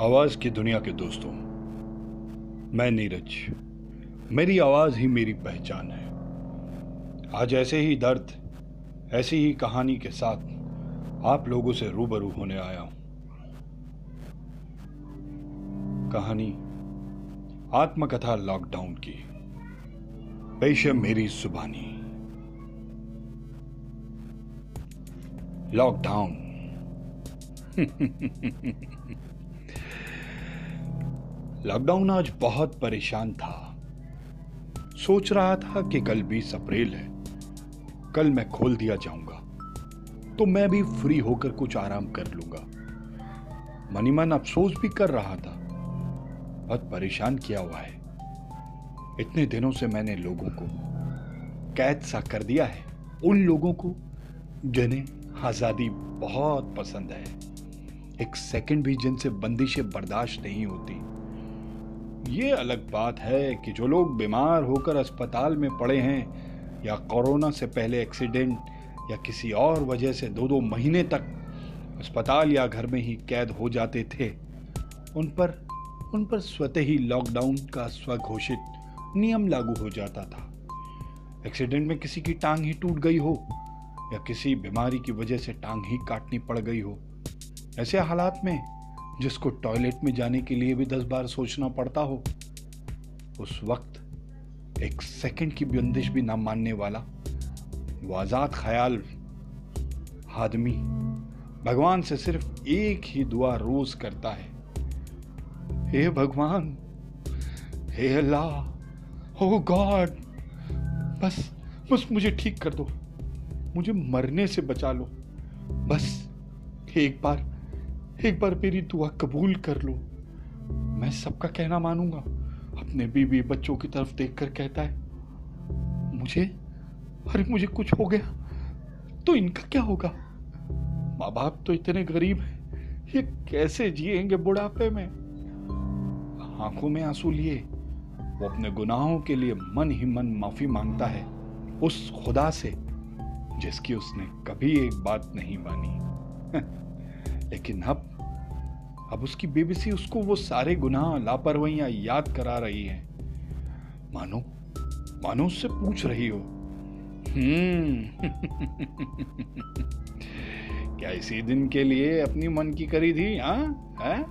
आवाज़ की दुनिया के दोस्तों, मैं नीरज। मेरी आवाज़ ही मेरी पहचान है। आज ऐसे ही दर्द, ऐसी ही कहानी के साथ आप लोगों से रूबरू होने आया हूँ। कहानी, आत्मकथा लॉकडाउन की। पेश है मेरी जुबानी लॉकडाउन लॉकडाउन आज बहुत परेशान था। सोच रहा था कि कल बीस अप्रैल है। कल मैं खोल दिया जाऊँगा। तो मैं भी फ्री होकर कुछ आराम कर लूँगा। मनी मन अफसोस भी कर रहा था। बहुत परेशान किया हुआ है। इतने दिनों से मैंने लोगों को कैद सा कर दिया है। उन लोगों को, जिन्हें आज़ादी बहुत पसंद है। एक सेकंड भी जिनसे बंदिशें बर्दाश्त नहीं होती। ये अलग बात है कि जो लोग बीमार होकर अस्पताल में पड़े हैं, या कोरोना से पहले एक्सीडेंट, या किसी और वजह से दो दो महीने तक अस्पताल या घर में ही कैद हो जाते थे, उन पर उन पर स्वतः ही लॉकडाउन का स्वघोषित नियम लागू हो जाता था। एक्सीडेंट में किसी की टांग ही टूट गई हो या किसी बीमारी की वजह से टांग ही काटनी पड़ गई हो। ऐसे हालात में जिसको टॉयलेट में जाने के लिए भी दस बार सोचना पड़ता हो, उस वक्त एक सेकंड की बंदिश भी ना मानने वाला, वो आज़ाद ख्याल आदमी भगवान से सिर्फ़ एक ही दुआ रोज करता है। हे भगवान, हे अल्लाह, ओ गॉड, बस बस मुझे ठीक कर दो। मुझे मरने से बचा लो। बस, एक बार एक बार मेरी दुआ कबूल कर लो। मैं सबका कहना मानूँगा। अपने बीवी बच्चों की तरफ़ देखकर कहता है, मुझे अरे मुझे कुछ हो गया तो इनका क्या होगा? माँ बाप तो इतने गरीब हैं, ये कैसे जिएँगे बुढ़ापे में? आँखों में आँसू लिए, वो अपने गुनाहों के लिए मन ही मन माफ़ी माँगता है, उस खुदा से। जिसकी उसने कभी एक बात नहीं मानी। लेकिन अब अब उसकी बेबसी उसको वो सारे गुनाह, लापरवाहियाँ याद करा रही है। मानो मानो उससे पूछ रही हो। हम्म। क्या इसी दिन के लिए अपनी मन की करी थी हाँ? है?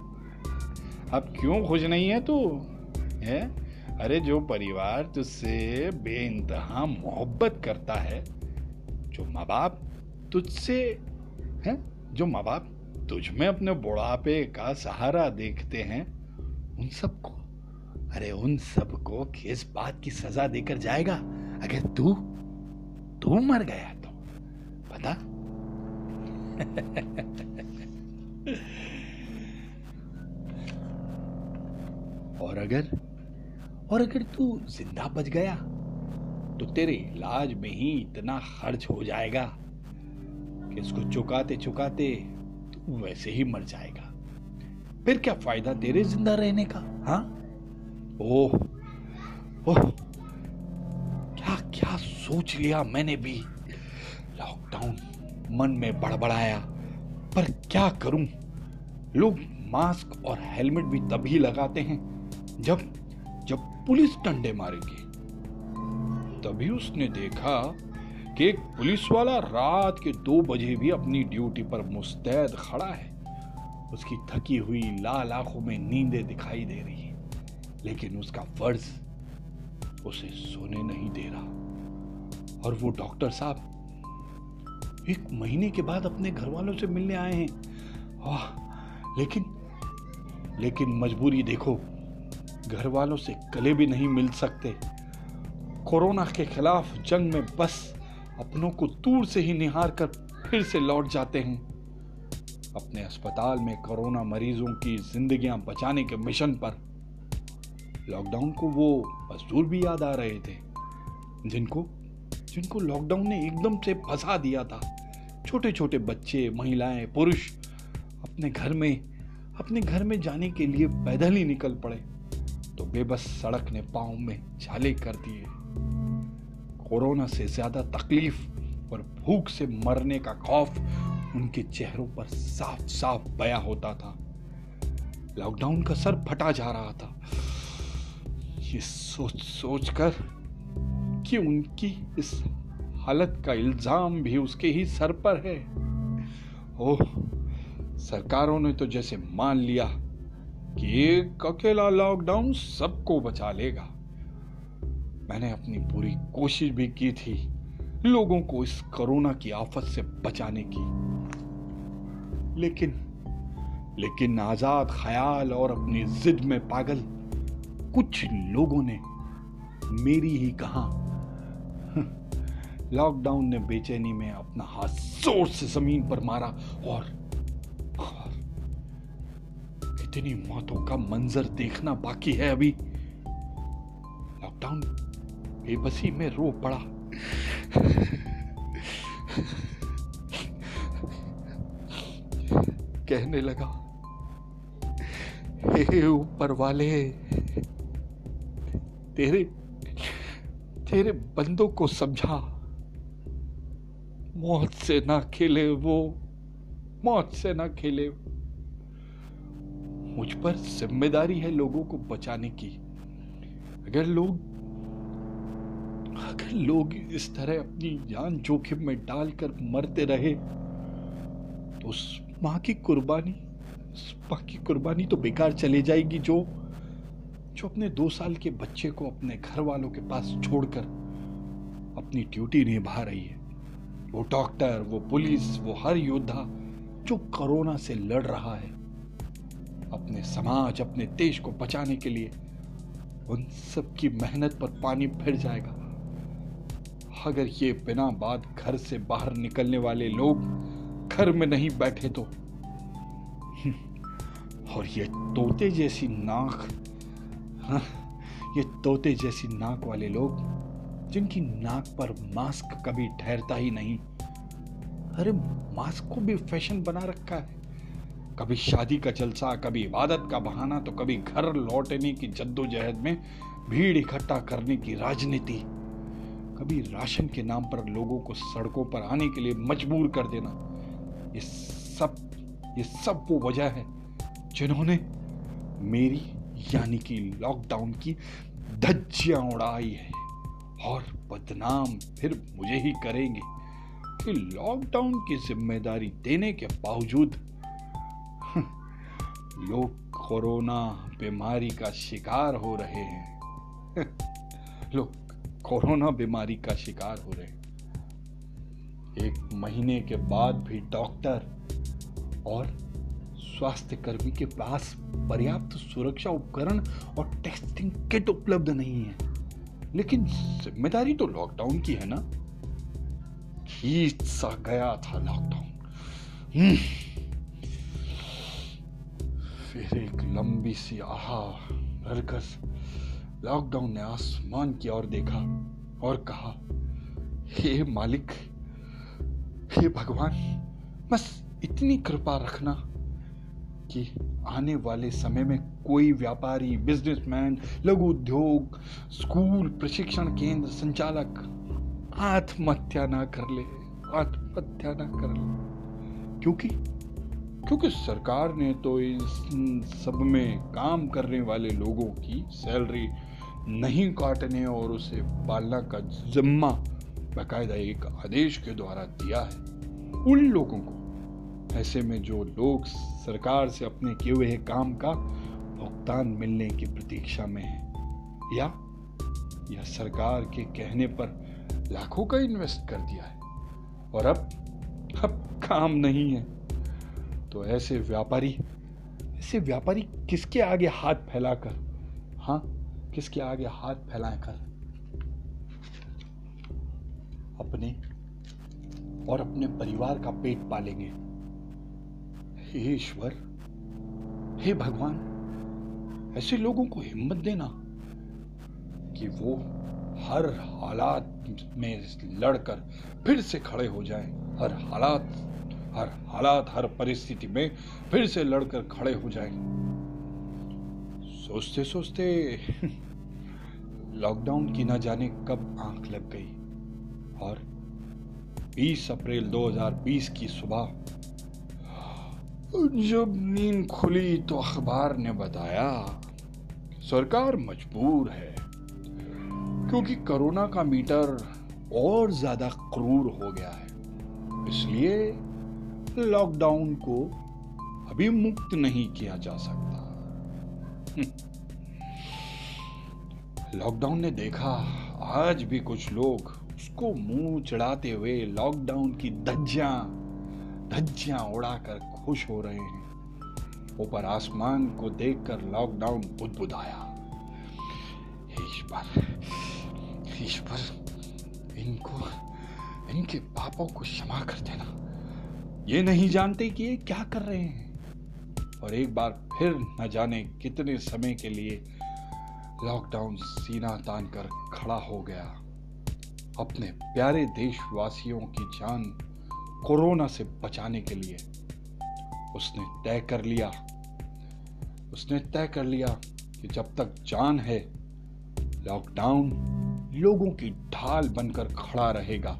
अब क्यों खुश नहीं है तू? है? अरे जो परिवार तुझसे बेइंतहा मोहब्बत करता है जो माँ बाप तुझसे है? जो माँ बाप तुझ में अपने बुढ़ापे का सहारा देखते हैं, उन सबको? अरे उन सबको किस बात की सजा देकर जाएगा? अगर तू तू मर गया तो पता? और अगर और अगर तू ज़िंदा बच गया तो तेरे इलाज में ही इतना खर्च हो जाएगा कि इसको चुकाते चुकाते तू वैसे ही मर जाएगा। फिर क्या फ़ायदा तेरे ज़िंदा रहने का हाँ? ओह ओह, क्या क्या सोच लिया मैंने भी। लॉकडाउन मन में बड़बड़ाया, पर क्या करूँ? लोग मास्क और हेलमेट भी तभी लगाते हैं जब जब पुलिस डंडे मारेगी। तभी उसने देखा कि एक पुलिस वाला रात के दो बजे भी अपनी ड्यूटी पर मुस्तैद खड़ा है। उसकी थकी हुई लाल आँखों में नींदें दिखाई दे रही है, लेकिन उसका फ़र्ज़ उसे सोने नहीं दे रहा। और वो डॉक्टर साहब एक महीने के बाद अपने घर वालों से मिलने आए हैं। वाह, लेकिन लेकिन मजबूरी देखो घर वालों से गले भी नहीं मिल सकते। कोरोना के खिलाफ जंग में बस अपनों को दूर से ही निहार कर फिर से लौट जाते हैं। अपने अस्पताल में कोरोना मरीजों की जिंदगियाँ बचाने के मिशन पर लॉकडाउन को वो मजदूर भी याद आ रहे थे, जिनको जिनको लॉकडाउन ने एकदम से फंसा दिया था। छोटे छोटे बच्चे, महिलाएँ, पुरुष अपने घर में, अपने घर में जाने के लिए पैदल ही निकल पड़े तो बेबस सड़क ने पाँव में छाले कर दिए। कोरोना से ज़्यादा तकलीफ़ और भूख से मरने का खौफ उनके चेहरों पर साफ़ साफ़ बया होता था। लॉकडाउन का सर फटा जा रहा था। ये सोच सोच कर कि उनकी इस हालत का इल्ज़ाम भी उसके ही सर पर है। ओह, सरकारों ने तो जैसे मान लिया कि एक अकेला लॉकडाउन सबको बचा लेगा। मैंने अपनी पूरी कोशिश भी की थी लोगों को इस कोरोना की आफत से बचाने की। लेकिन लेकिन आज़ाद ख्याल और अपनी जिद में पागल कुछ लोगों ने मेरी ही कहा लॉकडाउन ने बेचैनी में अपना हाथ ज़ोर से ज़मीन पर मारा और, और इतनी मौतों का मंजर देखना बाकी है अभी। लॉकडाउन बेबसी में रो पड़ा। कहने लगा, हे ऊपर वाले, तेरे तेरे बंदों को समझा। मौत से ना खेले वो, मौत से ना खेले। मुझ पर ज़िम्मेदारी है लोगों को बचाने की। अगर लोग लोग इस तरह अपनी जान जोखिम में डालकर मरते रहे। तो उस माँ की कुर्बानी, उस माँ की कुर्बानी तो बेकार चली जाएगी जो जो अपने दो साल के बच्चे को अपने घर वालों के पास छोड़कर अपनी ड्यूटी निभा रही है। वो डॉक्टर, वो पुलिस, वो हर योद्धा जो कोरोना से लड़ रहा है, अपने समाज, अपने देश को बचाने के लिए उन सब की मेहनत पर पानी फिर जाएगा। अगर ये बिना बात घर से बाहर निकलने वाले लोग घर में नहीं बैठे तो? और ये तोते जैसी नाक हाँ, ये तोते जैसी नाक वाले लोग जिनकी नाक पर मास्क कभी ठहरता ही नहीं। अरे मास्क को भी फ़ैशन बना रखा है। कभी शादी का जलसा कभी इबादत का बहाना तो कभी घर लौटने की जद्दोजहद में भीड़ इकट्ठा करने की राजनीति। कभी राशन के नाम पर लोगों को सड़कों पर आने के लिए मजबूर कर देना। ये सब ये सब वो वजह है जिन्होंने मेरी यानी कि लॉकडाउन की धज्जियाँ उड़ाई है। और बदनाम फिर मुझे ही करेंगे कि लॉकडाउन की ज़िम्मेदारी देने के बावजूद। लोग कोरोना बीमारी का शिकार हो रहे हैं। लोग कोरोना बीमारी का शिकार हो रहे एक महीने के बाद भी डॉक्टर और स्वास्थ्य कर्मी के पास पर्याप्त सुरक्षा उपकरण और टेस्टिंग किट उपलब्ध नहीं है। लेकिन ज़िम्मेदारी तो लॉकडाउन की है ना? खींच सा गया था लॉकडाउन। हम्म। फिर एक लंबी सी आहा भरकर लॉकडाउन ने आसमान की ओर देखा और कहा, हे मालिक, हे भगवान, बस इतनी कृपा रखना कि आने वाले समय में कोई व्यापारी, बिजनेसमैन, लघु उद्योग, स्कूल, प्रशिक्षण केंद्र, संचालक आत्महत्या ना कर ले, आत्महत्या ना कर ले। क्योंकि क्योंकि सरकार ने तो इस सब में काम करने वाले लोगों की सैलरी नहीं काटने और उसे पालना का जिम्मा बाकायदा एक आदेश के द्वारा दिया है। उन लोगों को, ऐसे में जो लोग सरकार से अपने किए हुए काम का भुगतान मिलने की प्रतीक्षा में है, या या सरकार के कहने पर लाखों का इन्वेस्ट कर दिया है, और अब अब काम नहीं है। तो ऐसे व्यापारी ऐसे व्यापारी किसके आगे हाथ फैलाकर हाँ किसके आगे हाथ फैलाए कर? अपने और अपने परिवार का पेट पालेंगे। हे ईश्वर, हे भगवान, ऐसे लोगों को हिम्मत देना कि वो हर हालात में लड़कर फिर से खड़े हो जाएँ। हर हालात हर हालात, हर परिस्थिति में फिर से लड़कर खड़े हो जाएँ। सोचते सोचते लॉकडाउन की ना जाने कब आँख लग गई और 20 अप्रैल 2020 की सुबह। जब नींद खुली तो अखबार ने बताया, सरकार मजबूर है क्योंकि कोरोना का मीटर और ज़्यादा क्रूर हो गया है। इसलिए लॉकडाउन को अभी मुक्त नहीं किया जा सकता। लॉकडाउन ने देखा, आज भी कुछ लोग उसको मुँह चढ़ाते हुए लॉकडाउन की धज्जियाँ धज्जियाँ उड़ाकर खुश हो रहे हैं। ऊपर आसमान को देखकर लॉकडाउन बुदबुदाया। ईश्वर ईश्वर इनको, इनके पापों को क्षमा कर देना। ये नहीं जानते कि ये क्या कर रहे हैं। और एक बार फिर न जाने कितने समय के लिए लॉकडाउन सीना तान कर खड़ा हो गया। अपने प्यारे देशवासियों की जान कोरोना से बचाने के लिए उसने तय कर लिया। उसने तय कर लिया कि जब तक जान है, लॉकडाउन लोगों की ढाल बनकर खड़ा रहेगा।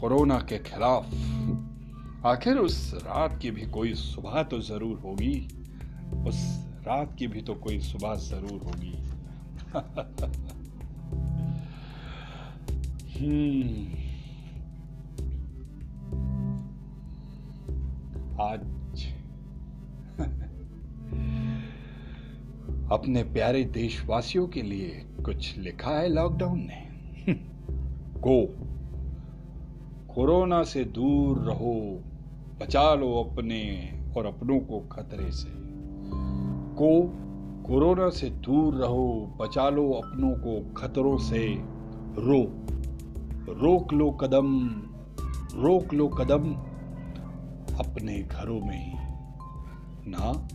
कोरोना के खिलाफ आखिर उस रात की भी कोई सुबह तो ज़रूर होगी। उस रात की भी तो कोई सुबह ज़रूर होगी। हम्म। आज अपने प्यारे देशवासियों के लिए कुछ लिखा है लॉकडाउन ने। गो। कोरोना से दूर रहो। बचा लो अपने और अपनों को खतरे से। को कोरोना से दूर रहो, बचा लो अपनों को खतरों से। रो, रोक लो कदम, रोक लो कदम अपने घरों में। ही ना,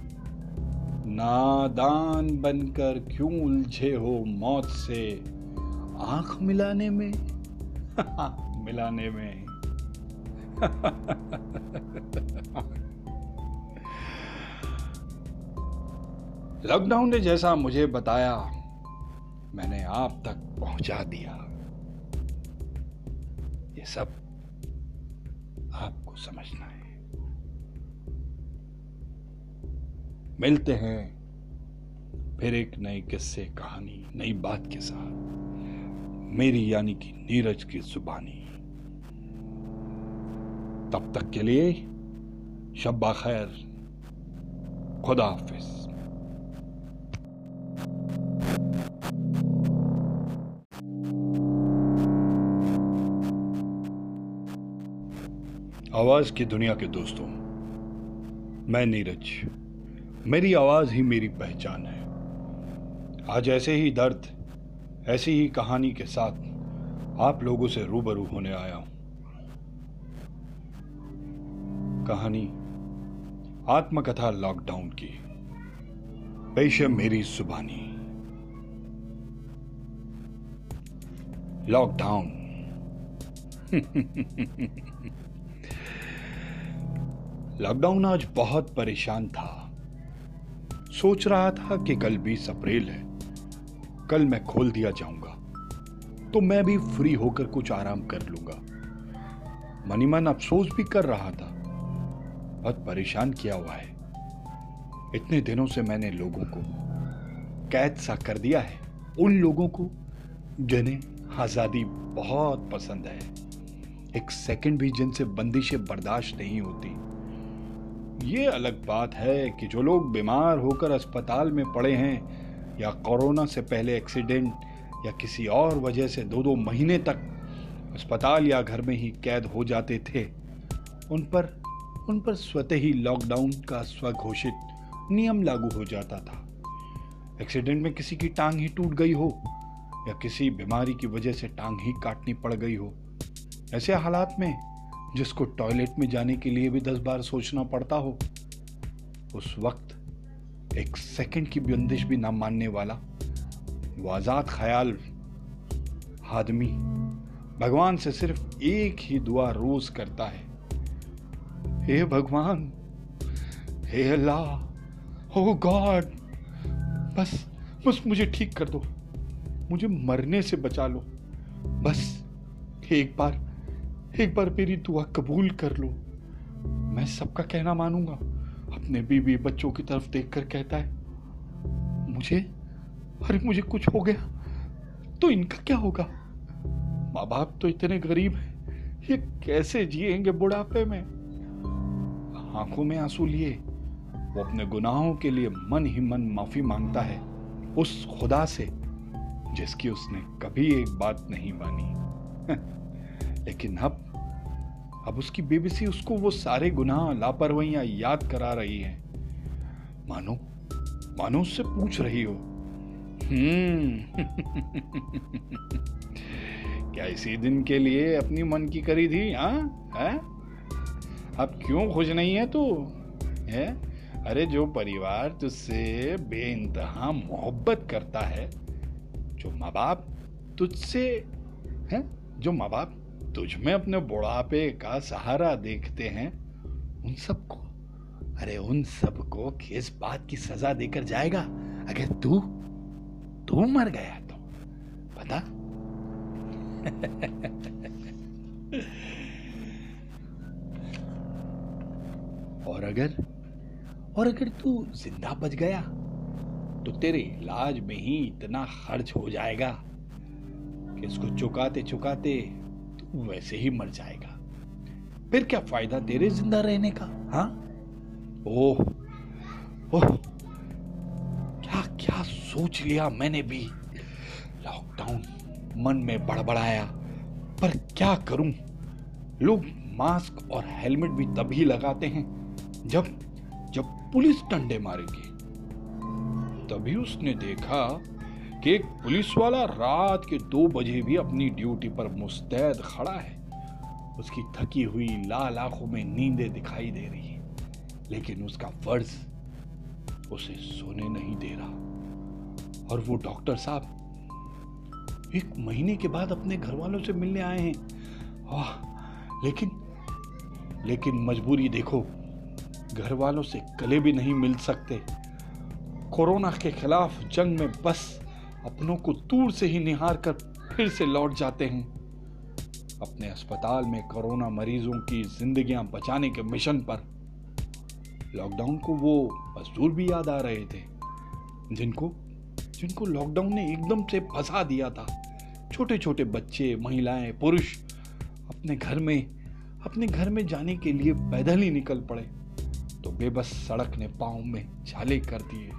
नादान बनकर क्यों उलझे हो मौत से? आँख मिलाने में? मिलाने में। लॉकडाउन ने जैसा मुझे बताया, मैंने आप तक पहुँचा दिया। ये सब आपको समझना है। मिलते हैं फिर एक नई किस्से, कहानी, नई बात के साथ। मेरी यानी कि नीरज की जुबानी। तब तक के लिए शब्बा खैर। खुदा हाफिज। आवाज़ की दुनिया के दोस्तों, मैं नीरज। मेरी आवाज़ ही मेरी पहचान है। आज ऐसे ही दर्द, ऐसी ही कहानी के साथ आप लोगों से रूबरू होने आया हूँ। कहानी, आत्मकथा लॉकडाउन की। पेश मेरी सुबानी। लॉकडाउन। लॉकडाउन आज बहुत परेशान था। सोच रहा था कि कल बीस अप्रैल है। कल मैं खोल दिया जाऊँगा। तो मैं भी फ्री होकर कुछ आराम कर लूँगा। मनी मन अफसोस भी कर रहा था बहुत परेशान किया हुआ है। इतने दिनों से मैंने लोगों को कैद सा कर दिया है। उन लोगों को जिन्हें आज़ादी बहुत पसंद है। एक सेकंड भी जिनसे बंदिशें बर्दाश्त नहीं होती। ये अलग बात है कि जो लोग बीमार होकर अस्पताल में पड़े हैं, या कोरोना से पहले एक्सीडेंट, या किसी और वजह से दो दो महीने तक अस्पताल या घर में ही कैद हो जाते थे, उन पर उन पर स्वतः ही लॉकडाउन का स्वघोषित नियम लागू हो जाता था। एक्सीडेंट में किसी की टांग ही टूट गई हो, या किसी बीमारी की वजह से टांग ही काटनी पड़ गई हो। ऐसे हालात में जिसको टॉयलेट में जाने के लिए भी दस बार सोचना पड़ता हो, उस वक्त एक सेकंड की बंदिश भी ना मानने वाला, वो आज़ाद ख्याल आदमी भगवान से सिर्फ़ एक ही दुआ रोज करता है। हे भगवान, हे अल्लाह ओ गॉड, बस बस मुझे ठीक कर दो। मुझे मरने से बचा लो। बस, एक बार एक बार मेरी दुआ कबूल कर लो। मैं सबका कहना मानूँगा। अपने बीवी बच्चों की तरफ़ देखकर कहता है, मुझे अरे मुझे कुछ हो गया तो इनका क्या होगा? माँ बाप तो इतने गरीब हैं, ये कैसे जिएँगे बुढ़ापे में? आँखों में आँसू लिए। वो अपने गुनाहों के लिए मन ही मन माफ़ी माँगता है, उस खुदा से, जिसकी उसने कभी एक बात नहीं मानी। लेकिन अब अब उसकी बेबसी उसको वो सारे गुनाह, लापरवाहियाँ याद करा रही है। मानो मानो उससे पूछ रही हो। हम्म। क्या इसी दिन के लिए अपनी मन की करी थी हाँ? है? अब क्यों खुश नहीं है तू? है? अरे जो परिवार तुझसे बे इंतहा मोहब्बत करता है, जो माँ बाप तुझसे, है? जो माँ बाप तुझ में अपने बुढ़ापे का सहारा देखते हैं, उन सबको, अरे उन सबको किस बात की सजा देकर जाएगा? अगर तू तू मर गया तो पता? और अगर और अगर तू ज़िंदा बच गया तो तेरे इलाज में ही इतना खर्च हो जाएगा कि इसको चुकाते चुकाते तू वैसे ही मर जाएगा। फिर क्या फ़ायदा तेरे ज़िंदा रहने का हाँ? ओह ओह, क्या क्या सोच लिया मैंने भी। लॉकडाउन मन में बड़बड़ाया, पर क्या करूँ? लोग मास्क और हेलमेट भी तभी लगाते हैं जब जब पुलिस डंडे मारेगी, तभी उसने देखा कि एक पुलिस वाला रात के दो बजे भी अपनी ड्यूटी पर मुस्तैद खड़ा है। उसकी थकी हुई लाल आँखों में नींदें दिखाई दे रही है, लेकिन उसका फ़र्ज़ उसे सोने नहीं दे रहा। और वो डॉक्टर साहब एक महीने के बाद अपने घर वालों से मिलने आए हैं। वाह, लेकिन लेकिन मजबूरी देखो घर वालों से गले भी नहीं मिल सकते। कोरोना के खिलाफ जंग में बस अपनों को दूर से ही निहार कर फिर से लौट जाते हैं। अपने अस्पताल में कोरोना मरीजों की जिंदगियाँ बचाने के मिशन पर। लॉकडाउन को वो मजदूर भी याद आ रहे थे, जिनको जिनको लॉकडाउन ने एकदम से फंसा दिया था। छोटे छोटे बच्चे, महिलाएँ, पुरुष, अपने घर में, अपने घर में जाने के लिए पैदल ही निकल पड़े। तो बेबस सड़क ने पाँव में छाले कर दिए।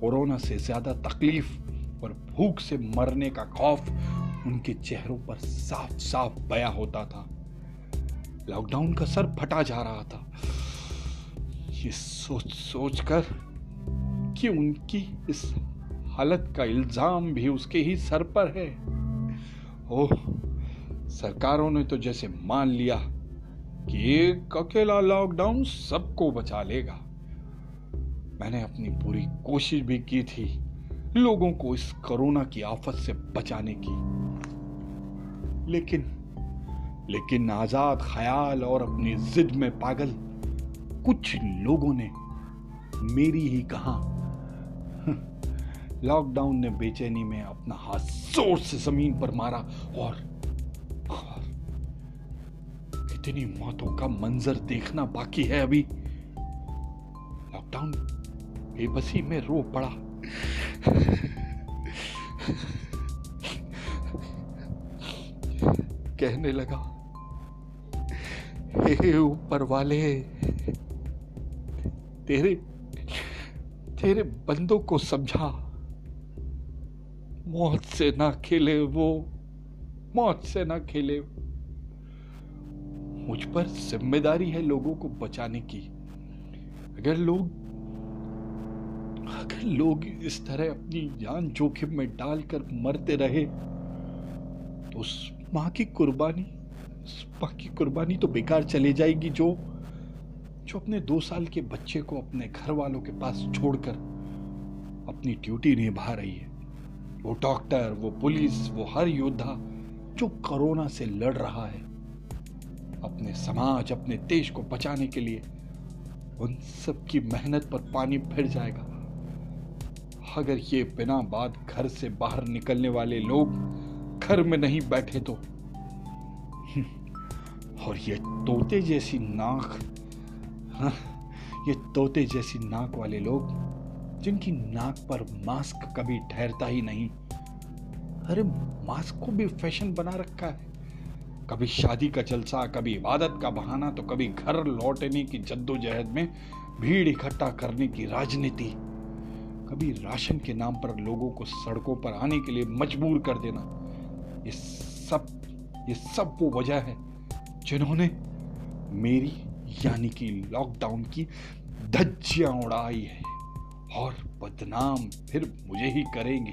कोरोना से ज़्यादा तकलीफ़ और भूख से मरने का खौफ उनके चेहरों पर साफ़ साफ़ बया होता था। लॉकडाउन का सर फटा जा रहा था। ये सोच सोच कर कि उनकी इस हालत का इल्ज़ाम भी उसके ही सर पर है। ओह, सरकारों ने तो जैसे मान लिया। कि एक अकेला लॉकडाउन सबको बचा लेगा। मैंने अपनी पूरी कोशिश भी की थी लोगों को इस कोरोना की आफत से बचाने की। लेकिन लेकिन आज़ाद ख्याल और अपनी जिद में पागल कुछ लोगों ने मेरी ही कहा लॉकडाउन ने बेचैनी में अपना हाथ ज़ोर से ज़मीन पर मारा और इतनी मौतों का मंजर देखना बाकी है अभी। लॉकडाउन बेबसी में रो पड़ा। कहने लगा, हे ऊपर वाले, तेरे तेरे बंदों को समझा। मौत से ना खेले वो, मौत से ना खेले मुझ पर ज़िम्मेदारी है लोगों को बचाने की। अगर लोग अगर लोग इस तरह अपनी जान जोखिम में डालकर मरते रहे तो उस माँ की कुर्बानी, उस माँ की कुर्बानी तो बेकार चली जाएगी जो जो अपने दो साल के बच्चे को अपने घर वालों के पास छोड़कर अपनी ड्यूटी निभा रही है। वो डॉक्टर, वो पुलिस, वो हर योद्धा जो कोरोना से लड़ रहा है। अपने समाज अपने देश को बचाने के लिए उन सब की मेहनत पर पानी फिर जाएगा। अगर ये बिना बात घर से बाहर निकलने वाले लोग घर में नहीं बैठे तो? हम्म, और ये तोते जैसी नाक हाँ, ये तोते जैसी नाक वाले लोग जिनकी नाक पर मास्क कभी ठहरता ही नहीं। अरे मास्क को भी फ़ैशन बना रखा है। कभी शादी का जलसा, कभी इबादत का बहाना तो कभी घर लौटने की जद्दोजहद में भीड़ इकट्ठा करने की राजनीति। कभी राशन के नाम पर लोगों को सड़कों पर आने के लिए मजबूर कर देना। ये सब ये सब वो वजह है जिन्होंने मेरी, यानी कि लॉकडाउन की धज्जियाँ उड़ाई है। और बदनाम फिर मुझे ही करेंगे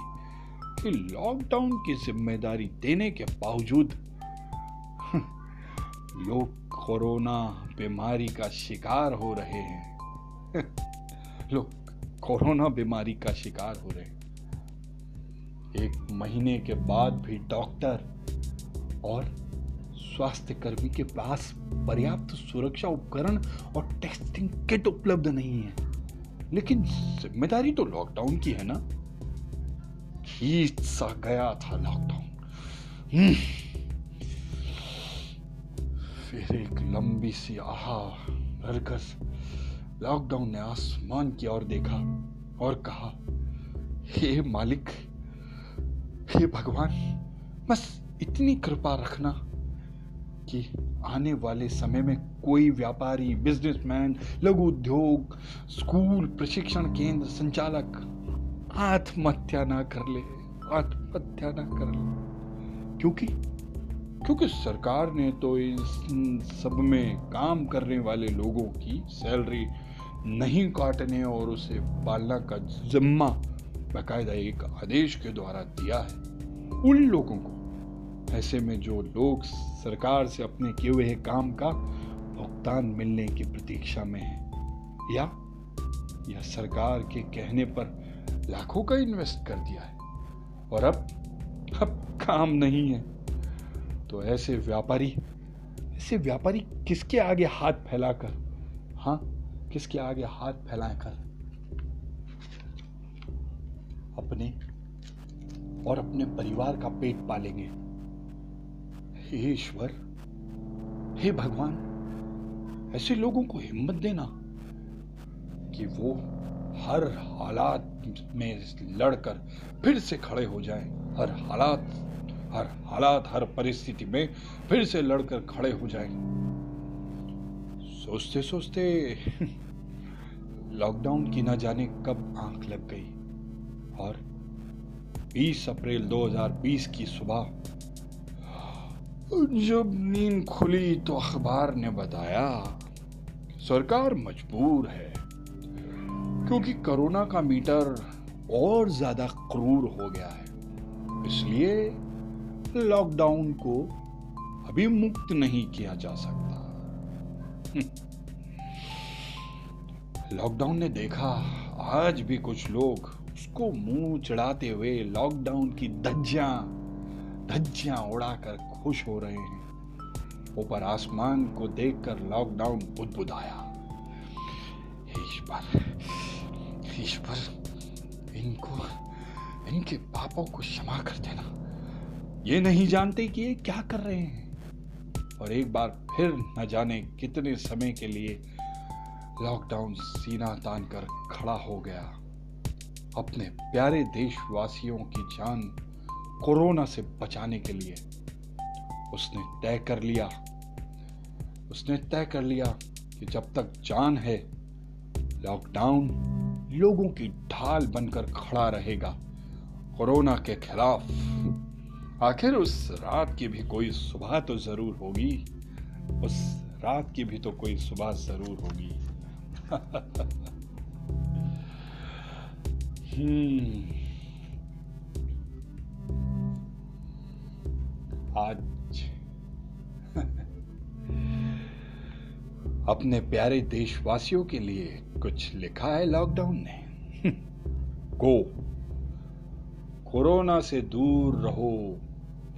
कि लॉकडाउन की ज़िम्मेदारी देने के बावजूद लोग कोरोना बीमारी का शिकार हो रहे हैं। लोग कोरोना बीमारी का शिकार हो रहे हैं। एक महीने के बाद भी डॉक्टर और स्वास्थ्य कर्मी के पास पर्याप्त सुरक्षा उपकरण और टेस्टिंग किट उपलब्ध नहीं है। लेकिन ज़िम्मेदारी तो लॉकडाउन की है ना? खींच सा गया था लॉकडाउन। हम्म। फिर एक लंबी सी आहा भरकर लॉकडाउन ने आसमान की ओर देखा और कहा, हे मालिक, हे भगवान, बस इतनी कृपा रखना कि आने वाले समय में कोई व्यापारी बिजनेसमैन लघु उद्योग स्कूल प्रशिक्षण केंद्र, संचालक आत्महत्या ना कर ले, आत्महत्या ना कर ले। क्योंकि क्योंकि सरकार ने तो इस सब में काम करने वाले लोगों की सैलरी नहीं काटने और उसे पालना का जिम्मा बाकायदा एक आदेश के द्वारा दिया है। उन लोगों को, ऐसे में जो लोग सरकार से अपने किए हुए काम का भुगतान मिलने की प्रतीक्षा में है, या या सरकार के कहने पर लाखों का इन्वेस्ट कर दिया है, और अब अब काम नहीं है। तो ऐसे व्यापारी ऐसे व्यापारी किसके आगे हाथ फैलाकर हाँ किसके आगे हाथ फैलाकर अपने और अपने परिवार का पेट पालेंगे? हे ईश्वर, हे भगवान, ऐसे लोगों को हिम्मत देना कि वो हर हालात में लड़कर फिर से खड़े हो जाएँ, हर हालात हर हालात, हर परिस्थिति में फिर से लड़कर खड़े हो जाएँ सोचते सोचते लॉकडाउन की न जाने कब आँख लग गई और 20 अप्रैल 2020 की सुबह। जब नींद खुली तो अखबार ने बताया, सरकार मजबूर है क्योंकि कोरोना का मीटर और ज़्यादा क्रूर हो गया है। इसलिए लॉकडाउन को अभी मुक्त नहीं किया जा सकता। लॉकडाउन ने देखा, आज भी कुछ लोग उसको मुँह चढ़ाते हुए लॉकडाउन की धज्जियाँ धज्जियाँ उड़ाकर खुश हो रहे हैं। ऊपर आसमान को देखकर लॉकडाउन बुदबुदाया ईश्वर ईश्वर इनको, इनके पापों को क्षमा कर देना। ये नहीं जानते कि ये क्या कर रहे हैं। और एक बार फिर न जाने कितने समय के लिए लॉकडाउन सीना तान कर खड़ा हो गया। अपने प्यारे देशवासियों की जान कोरोना से बचाने के लिए उसने तय कर लिया। उसने तय कर लिया कि जब तक जान है, लॉकडाउन लोगों की ढाल बनकर खड़ा रहेगा। कोरोना के खिलाफ आखिर उस रात की भी कोई सुबह तो ज़रूर होगी। उस रात की भी तो कोई सुबह ज़रूर होगी। हम्म। आज अपने प्यारे देशवासियों के लिए कुछ लिखा है लॉकडाउन ने। गो। कोरोना से दूर रहो।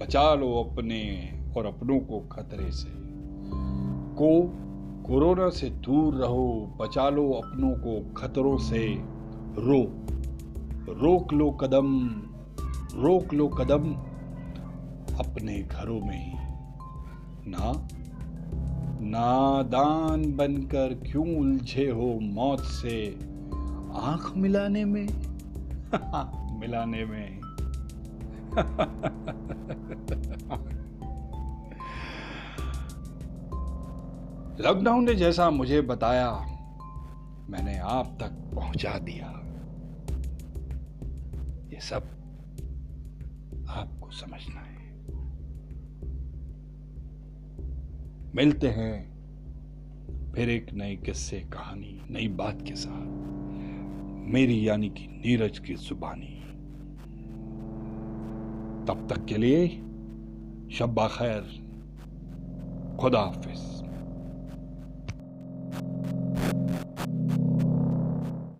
बचा लो अपने और अपनों को खतरे से। को कोरोना से दूर रहो, बचा लो अपनों को खतरों से। रो, रोक लो कदम, रोक लो कदम अपने घरों में। ही ना, नादान बनकर क्यों उलझे हो मौत से? आँख मिलाने में? मिलाने में। लॉकडाउन ने जैसा मुझे बताया, मैंने आप तक पहुँचा दिया। ये सब आपको समझना है। मिलते हैं फिर एक नई किस्से, कहानी, नई बात के साथ। मेरी यानी कि नीरज की जुबानी। तब तक के लिए शब्बा खैर खुदा हाफिज।